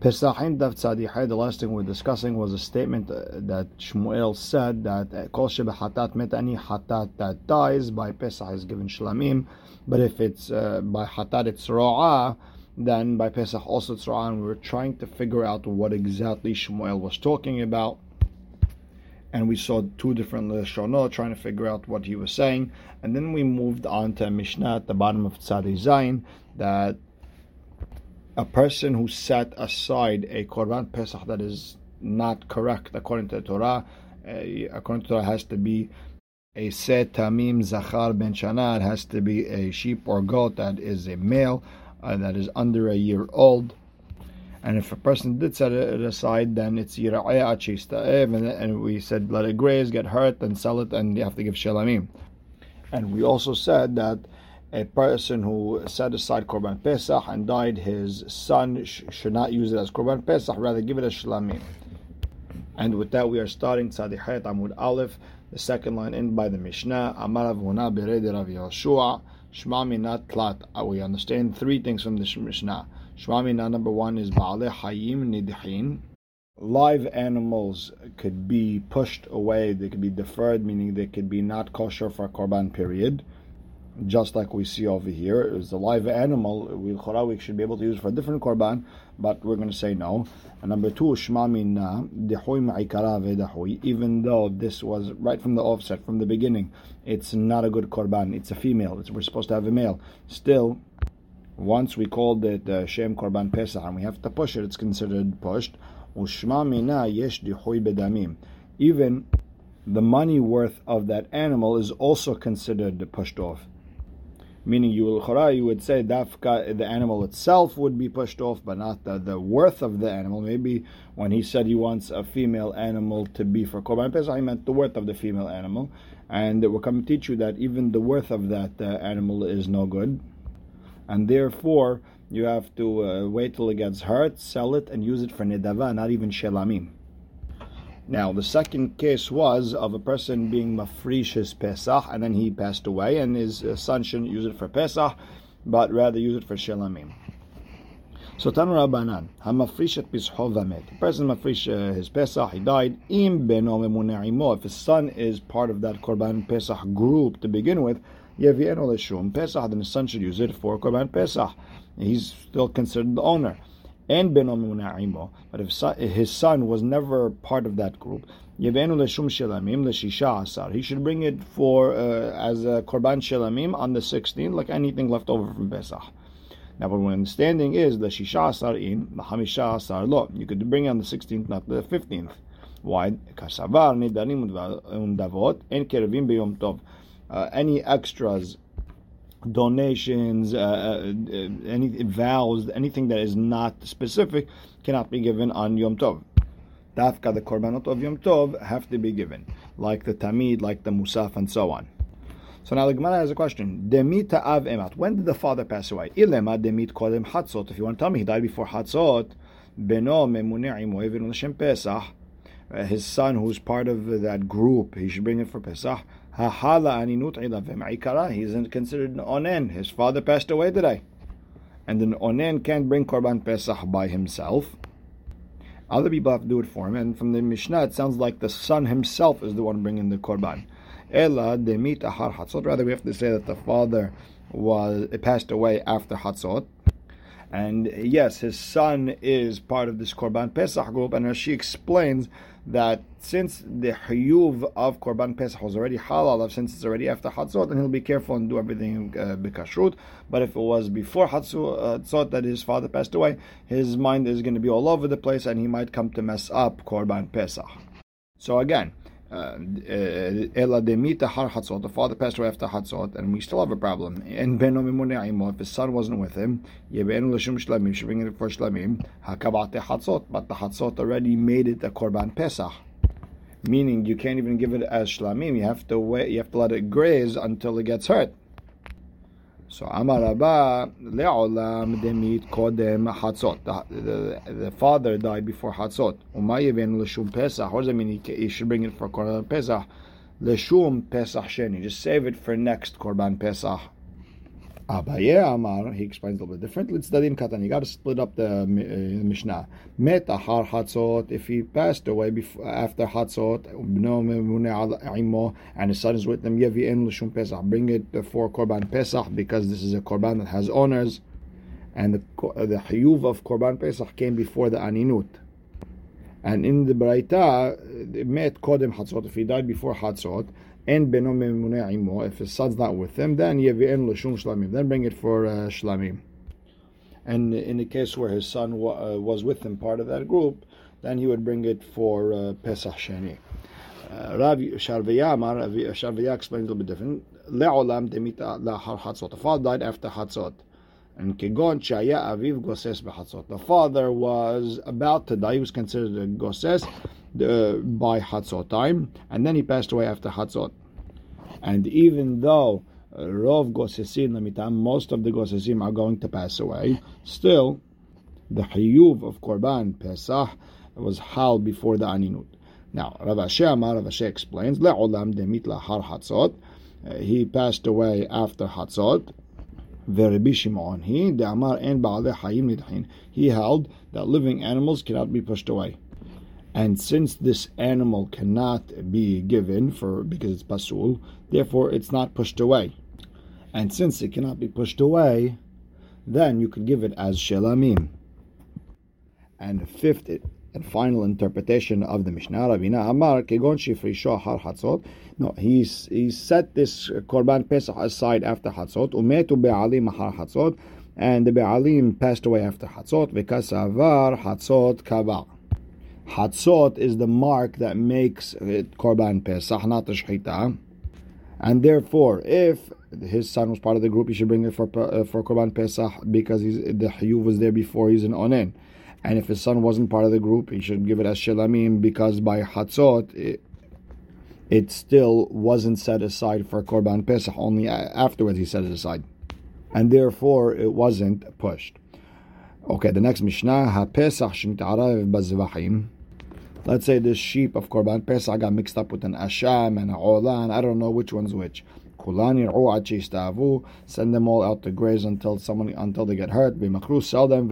Pesachim Daf Tzadihai, the last thing we're discussing was a statement uh, that Shmuel said that uh, Kol Sheba Hatat Metani Hatat that dies by Pesach is given Shlamim, but if it's uh, by Hatat it's Ro'ah, then by Pesach also it's Ro'ah, and we were trying to figure out what exactly Shmuel was talking about. And we saw two different Lashonot trying to figure out what he was saying. And then we moved on to Mishnah at the bottom of Tzadi Zayin that a person who set aside a korban pesach that is not correct according to the Torah, uh, according to Torah, has to be a set tamim zachar ben shana. It has to be a sheep or goat that is a male uh, that is under a year old. And if a person did set it aside, then it's yira'eh achista and we said let it graze, get hurt, and sell it, and you have to give shalamim. And we also said that a person who set aside Korban Pesach and died, his son sh- should not use it as Korban Pesach, rather give it as Shlamim. And with that, we are starting Tzadichet Amud Aleph, the second line in by the Mishnah. Amar Avuna Beredi Rav Yehoshua, Shma Minat Tlat. Uh, we understand three things from this Mishnah. Shma Minat number one is Ba'ale Hayim Nidhin. Live animals could be pushed away, they could be deferred, meaning they could be not kosher for Korban period just like we see over here. It's a live animal. We, we should be able to use for a different korban, but we're going to say no. And number two, shmamina even though this was right from the offset, from the beginning, it's not a good korban. It's a female. It's, we're supposed to have a male. Still, once we called it uh, Shem Korban Pesach and we have to push it, it's considered pushed. Ushma minna yesh dehoy bedamim. Even the money worth of that animal is also considered pushed off meaning you will you would say dafka the animal itself would be pushed off, but not the, the worth of the animal. Maybe when he said he wants a female animal to be for korban pesach, he meant the worth of the female animal, and coming to teach you that even the worth of that uh, animal is no good, and therefore you have to uh, wait till it gets hurt, sell it, and use it for nedava, not even shelamim. Now, the second case was of a person being mafrish his Pesach, and then he passed away, and his uh, son shouldn't use it for Pesach, but rather use it for Shelamim. So Tanu Rabbanan, hamafrish et pisho vamet. The person mafrish uh, his Pesach, he died. Im beno memune'imo. If his son is part of that Korban Pesach group to begin with, yevi'eno leshum Pesach, then his son should use it for Korban Pesach. He's still considered the owner and ben imo. But if his son was never part of that group. He should bring it for uh, as a korban shelamim on the 16th, like anything left over from Pesach. Now, what we're understanding is the shisha asar in the hamisha asar lo. You could bring it on the 16th, not the 15th. Why? Kasavar nidarim undavot en kerevim beyom tov. Uh, any extras donations, uh, uh, any vows, anything that is not specific cannot be given on Yom Tov. Dafka, the korbanot of Yom Tov, have to be given, like the tamid, like the musaf, and so on. So now the Gemara has a question. Demita av emat. When did the father pass away? Ilema demit kodem hatzot. If you want to tell me he died before hatzot, beno memunei moevin l'shem pesach. Uh, his son, who's part of that group, he should bring it for Pesach. Hahala aninut He's considered an onen. His father passed away today. And an onen can't bring korban pesach by himself. Other people have to do it for him. And from the Mishnah, it sounds like the son himself is the one bringing the korban. Ela demit ahar hatzot. Rather, we have to say that the father was passed away after hatzot. And yes, his son is part of this Korban Pesach group, and as she explains that since the Hayuv of Korban Pesach was already halal, since it's already after Hatzot, then he'll be careful and do everything uh. But if it was before Hatzot that his father passed away, his mind is going to be all over the place, and he might come to mess up Korban Pesach. So again, Uh, uh, Ela demita har hatzot. The father passed away after hatzot, and we still have a problem. And mimune'imo. If his son wasn't with him, yebenu l'shum shlamim. Should bring it for shlamim. Hakabate hatzot. But the hatzot already made it a korban pesach. Meaning you can't even give it as shlamim. You have to wait. You have to let it graze until it gets hurt. So Amar Rabba le'olam demit kodem hatzot. The father died before hatzot. Umayeven l'shum pesach. What does that mean? He should bring it for korban pesach. L'shum pesach sheni. Just save it for next korban pesach. Abaye Amar, he explains a little bit differently. It's Dadim Katan. You got to split up the uh, Mishnah. Met Ahar Hatzot, if he passed away before, after Hatzot, and his son is with them, Yevi'en L'Shum Pesach, bring it before Korban Pesach, because this is a Korban that has owners, and the, the Hayuv of Korban Pesach came before the Aninut. And in the Braita, met Kodem Hatzot, if he died before Hatzot, and beno memune If his son's not with him, then yevi'en l'shum shlamim. Then bring it for uh, shlamim. And in the case where his son wa- uh, was with him, part of that group, then he would bring it for uh, Pesach Sheni. Uh, Rav Sharvaya Amar, Sharvaya explains a little bit different. Le'olam demita la'har hatzot. The father died after hatzot. And kegon shaya aviv goses b'hatzot. The father was about to die. He was considered a goses by Hatzot time, and then he passed away after Hatzot. And even though uh, Rov Gosesim most of the Gosesim are going to pass away, still the Hayuv of Korban Pesach was Hal before the Aninut. Now, Rav Asher Amar Rav Asher explains, Le'olam demit lahar Hatzot, uh, he passed away after Hatzot, Verebi Shimon, he, De'amar en Hayim Nidhin, he held that living animals cannot be pushed away. And since this animal cannot be given for because it's pasul, therefore it's not pushed away. And since it cannot be pushed away, then you could give it as shelamim. And fifth and final interpretation of the Mishnah, Rabina Amar, kegon shifrisho har hatzot. No, he's he set this korban pesach aside after hatzot. Umetu be'alim har hatzot, and the be'alim passed away after hatzot. V'kasavar hatzot kava. Hatzot is the mark that makes it Korban Pesach, not the Shechita. And therefore, if his son was part of the group, he should bring it for uh, for Korban Pesach because he's, the Hayuv was there before he's an Onen. And if his son wasn't part of the group, he should give it as Shelamim because by Hatzot, it, it still wasn't set aside for Korban Pesach. Only afterwards he set it aside. And therefore, it wasn't pushed. Okay, the next Mishnah, HaPesach Shmitarav Bazvahim. Let's say this sheep of Korban Pesach got mixed up with an Asham and a Olan. I don't know which one's which. Send them all out to graze until someone until they get hurt. Sell them.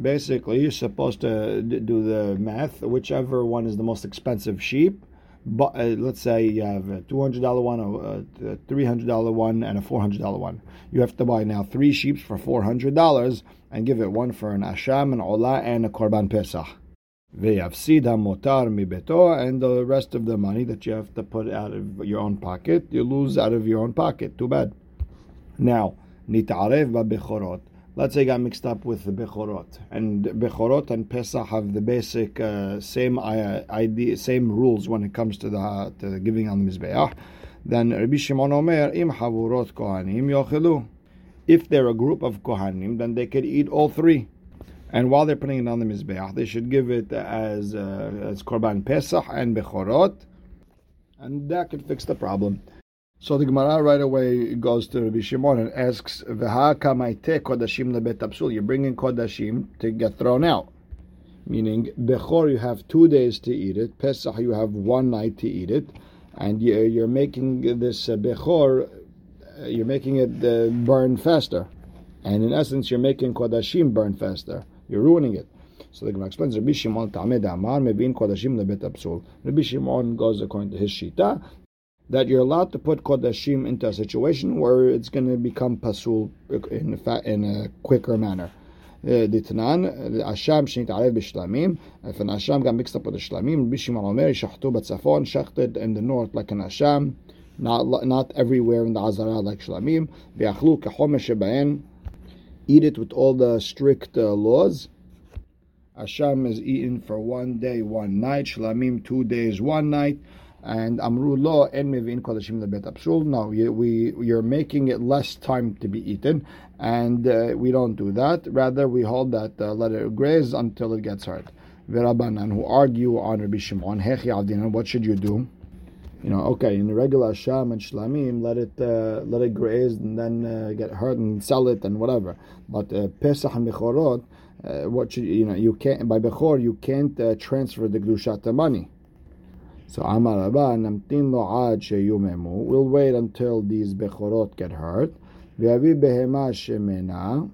Basically, you're supposed to do the math. Whichever one is the most expensive sheep, but uh, let's say you have a two hundred dollar one, a, three hundred dollar one, and a four hundred dollar one. You have to buy now three sheep for four hundred dollars and give it one for an asham, an olah, and a korban pesach. Ve'yavsid motar mibeto, and the rest of the money that you have to put out of your own pocket, you lose out of your own pocket. Too bad. Now, nitarev ba'bechorot let's say got mixed up with the Bechorot. And Bechorot and Pesach have the basic uh, same idea, same rules when it comes to the, to the giving on the Mizbeach. Then Rabbi Shimon Omer, Im Havurot Kohanim Yochelu. If they're a group of Kohanim, then they could eat all three. And while they're putting it on the Mizbeach, they should give it as, uh, as Korban Pesach and Bechorot. And that could fix the problem. So the Gemara right away goes to Rabbi Shimon and asks, "V'ha kamaite kodashim lebet absul." You're bringing kodashim to get thrown out, meaning bechor you have two days to eat it, Pesach you have one night to eat it, and you're making this uh, bechor, uh, you're making it uh, burn faster, and in essence you're making kodashim burn faster. You're ruining it. So the Gemara explains, Rabbi Shimon Tamed Amar Mebin Kodashim Lebet Absul. Rabbi Shimon goes according to his shita that you're allowed to put kodashim into a situation where it's going to become pasul in a, in a quicker manner. דתנן, אשם שנתערב בשלמים, if an asham got mixed up with the shlamim, Bishimon Omer, shachtu batzafon, shachted in the north like an asham, not, not everywhere in the Azara like shlamim, ויאכלו כחומש שבהן, eat it with all the strict uh, laws. Asham is eaten for one day, one night, shlamim two days, one night, and Amru lo en mevin kodashim lebet absul. No, we you're making it less time to be eaten, and uh, we don't do that. Rather, we hold that uh, let it graze until it gets hurt. V'Rabbanan who argue on Rabbi Shimon hechi avdinan. What should you do? You know, okay, in the regular sham and shlamim, let it uh, let it graze and then uh, get hurt and sell it and whatever. But uh, Pesach and Bechorot, uh, what should you know? You can't by Bechor you can't transfer the gdushat money. So Amar Abba, Namtin lo ad sheyumemu. We'll wait until these bechorot get hurt. V'yavi behema shemena.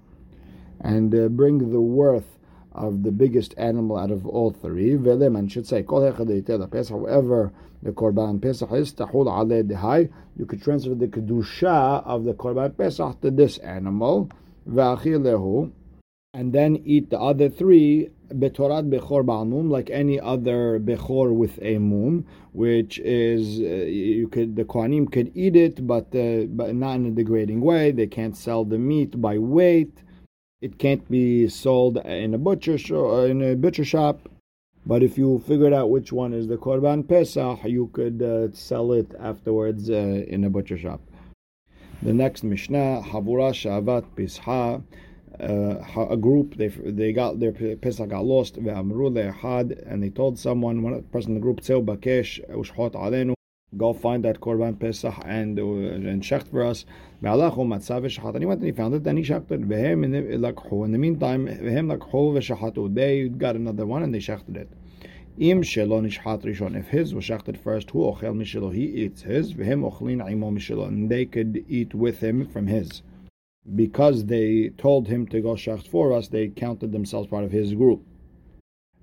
And uh, bring the worth of the biggest animal out of all three. Veleman should say, Kol Pesach. However, the Korban Pesach is tahul ale dehai. You could transfer the kedusha of the Korban Pesach to this animal. V'achilehu. And then eat the other three betorat bechor ba'almum, like any other bechor with a mum, which is uh, you could the kohanim could eat it, but uh, but not in a degrading way. They can't sell the meat by weight. It can't be sold in a butcher uh, in a butcher shop. But if you figured out which one is the korban pesach, you could uh, sell it afterwards uh, in a butcher shop. The next Mishnah, Havura Shavat Pisha, uh, a group, they they got their Pesach got lost, and they told someone, one person in the group, bakesh ushot go find that Korban Pesach and uh, and shecht for us. And he went and he found it, then he shechted. It. In the meantime, they got another one and they shechted it. Im shelo nishhat rishon. If his was shechted first, who ochel mishelo, he eats his. V'hem ochlin imo mishelo, and they could eat with him from his. Because they told him to go shecht for us, they counted themselves part of his group.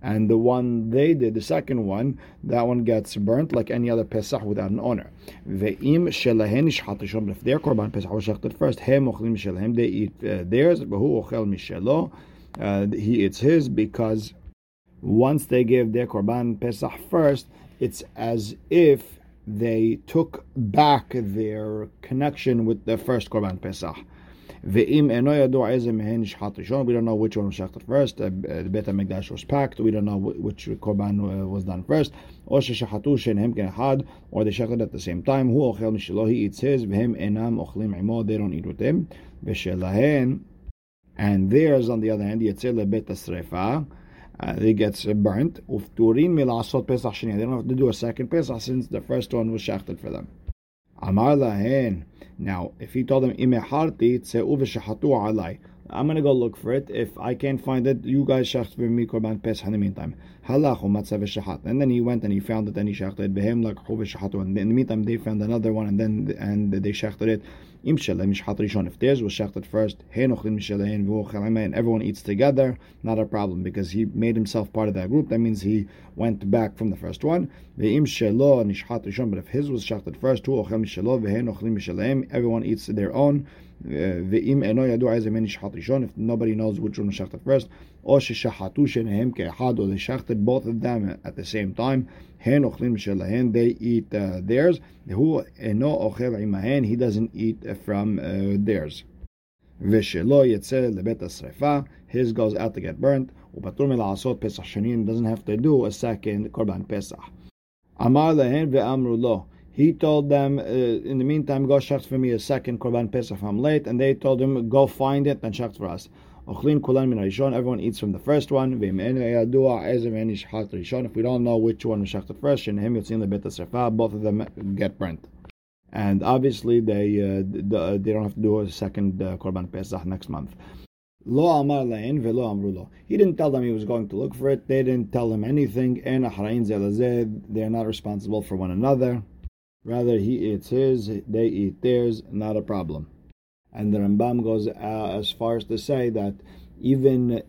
And the one they did, the second one, that one gets burnt like any other Pesach without an owner. Ve'im shelahen ishhat If their korban Pesach was shechted first, hem ochlim shelahem, they eat uh, theirs. Behu ochel mishelo, uh, he eats his because once they give their korban pesach first, it's as if they took back their connection with the first korban pesach. Ve'im eno yado eze mehen shchat rishon. We don't know which one was shechted first. Uh, uh, the Beit Hamikdash was packed. We don't know which korban uh, was done first. Or shechatu shenhem kenehad, or they shechted at the same time. Hu ochel mishlo he eats his. Ve'im enam ochlim imo. They don't eat with him. Ve'shelahen, and theirs on the other hand yetzel lebet asrefa. Uh, it gets uh, burnt. Ufturin milasot pesach sheni. They don't have to do a second pesach since the first one was shechted for them. Amar lahen. Now, if he told them imeharti tseu v'shachatu alai. I'm gonna go look for it. If I can't find it, you guys shecht for me korban pesach in the meantime. Halach umatzav v'shahat. And then he went and he found it and he shechted behem lakhu v'shachatu. And in the meantime, they found another one and then and they shechted it. Im shalem rishon. If theirs was shechted first, henochlim mishalein v'ochelem, and everyone eats together, not a problem because he made himself part of that group. That means he went back from the first one. Ve'im shelo nishat rishon. But if his was shechted first, hu ochel mishelo v'henochlim mishaleim, everyone eats their own. Ve'im eno yadu many nishat rishon. If nobody knows which one shechted first, or sheshachatu shenehem ke'echad, or they shechted both of them at the same time. Hen ochlim shelahen, they eat uh, theirs. Who eno ochel imahen, he doesn't eat from uh, theirs. Veshelo yetzel lebet asrefa, his goes out to get burnt. Upatur mela'asot pesach shanin, doesn't have to do a second korban pesach. Amar lehen ve'amru lo. He told them, uh, in the meantime, go shecht for me a second korban pesach I'm late, and they told him, go find it and shecht for us. Everyone eats from the first one. If we don't know which one was shechted first, both of them get burnt. And obviously, they uh, they don't have to do a second uh, korban pesach next month. Lo amar lein velo amrulo. He didn't tell them he was going to look for it. They didn't tell him anything. And They're not responsible for one another. Rather, he eats his, they eat theirs. Not a problem. And the Rambam goes uh, as far as to say that even if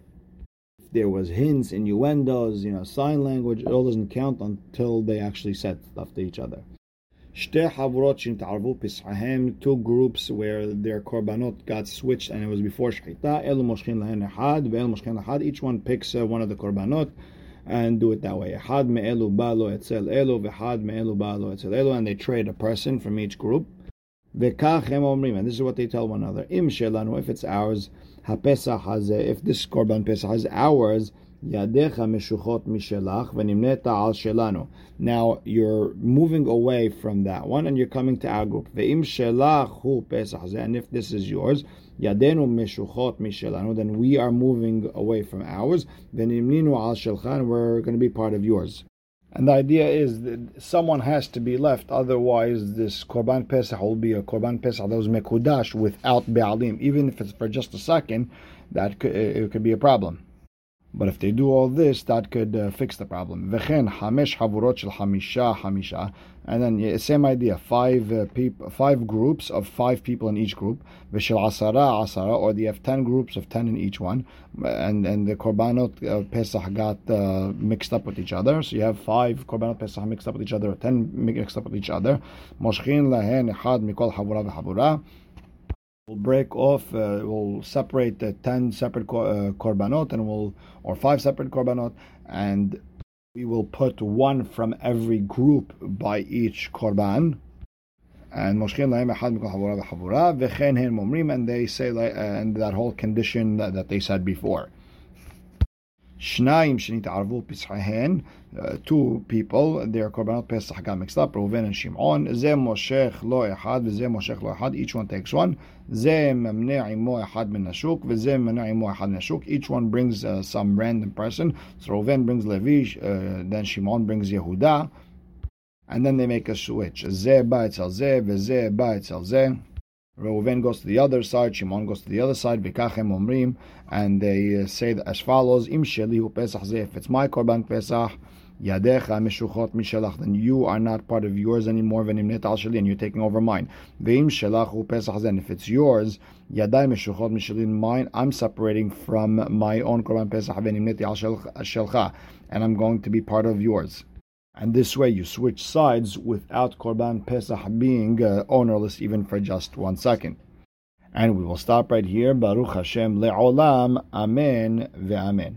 there was hints, innuendos, you know, sign language, it all doesn't count until they actually said stuff to each other. Two groups where their korbanot got switched and it was before shechita. Each one picks uh, one of the korbanot and do it that way. Had me'elu balo etzel elo, v'had me'elu balo etzel elo, and they trade a person from each group. And this is what they tell one another. Im shelanu, if it's ours, hapesach hazeh, if this korban pesach is ours, yadecha meshuchot mishelach al shelanu. Now you're moving away from that one and you're coming to our group. Ve'im shelach hu pesach and if this is yours, yadenu meshuchot mishelanu, then we are moving away from ours. V'nimninu al shelchan, we're going to be part of yours. And the idea is that someone has to be left, otherwise this Korban Pesach will be a Korban Pesach that was Mekudash without Be'alim. Even if it's for just a second, that could, it could be a problem. But if they do all this, that could uh, fix the problem. V'chen hamesh havurot shel hamisha hamisha. And then same idea, five uh, five groups of five people in each group. V'shel asara asara, or they have ten groups of ten in each one. And and the korbanot uh, Pesach got uh, mixed up with each other. So you have five korbanot Pesach mixed up with each other, or ten mixed up with each other. Moshchin lahen echad mikol havura v'havura. We'll break off. Uh, we'll separate the ten separate uh, korbanot, and we'll or five separate korbanot, and we will put one from every group by each korban. And moshkin lahem echad mikol havura v'havura v'chen and they say uh, and that whole condition that, that they said before. Shnaim shenita'arvu pischahen, two people, their korbanot pesach got mixed up, Reuven and Shimon. Ze moshech lo echad, v'ze moshech lo echad. Each one takes one. Ze memne imo echad min nashuk, v'ze memne imo echad nashuk. Each one brings uh, some random person. So Reuven brings Levi, uh, then Shimon brings Yehuda, and then they make a switch. Ze ba etzel ze, ba ze. Reuven goes to the other side, Shimon goes to the other side, Vikachem Omrim, and they uh, say as follows, Im Sheli Pesach if it's my Korban Pesach, Yadecha Meshuchot Mishalach, then you are not part of yours anymore, Venimnet Al Sheli, and you're taking over mine. Veim Shalach Pesach Zeh, if it's yours, Yadai Meshuchot Mishalin, mine, I'm separating from my own Korban Pesach, Venimnet Al Shelcha, and I'm going to be part of yours. And this way you switch sides without Korban Pesach being uh, ownerless even for just one second. And we will stop right here. Baruch Hashem le'olam. Amen ve'amen.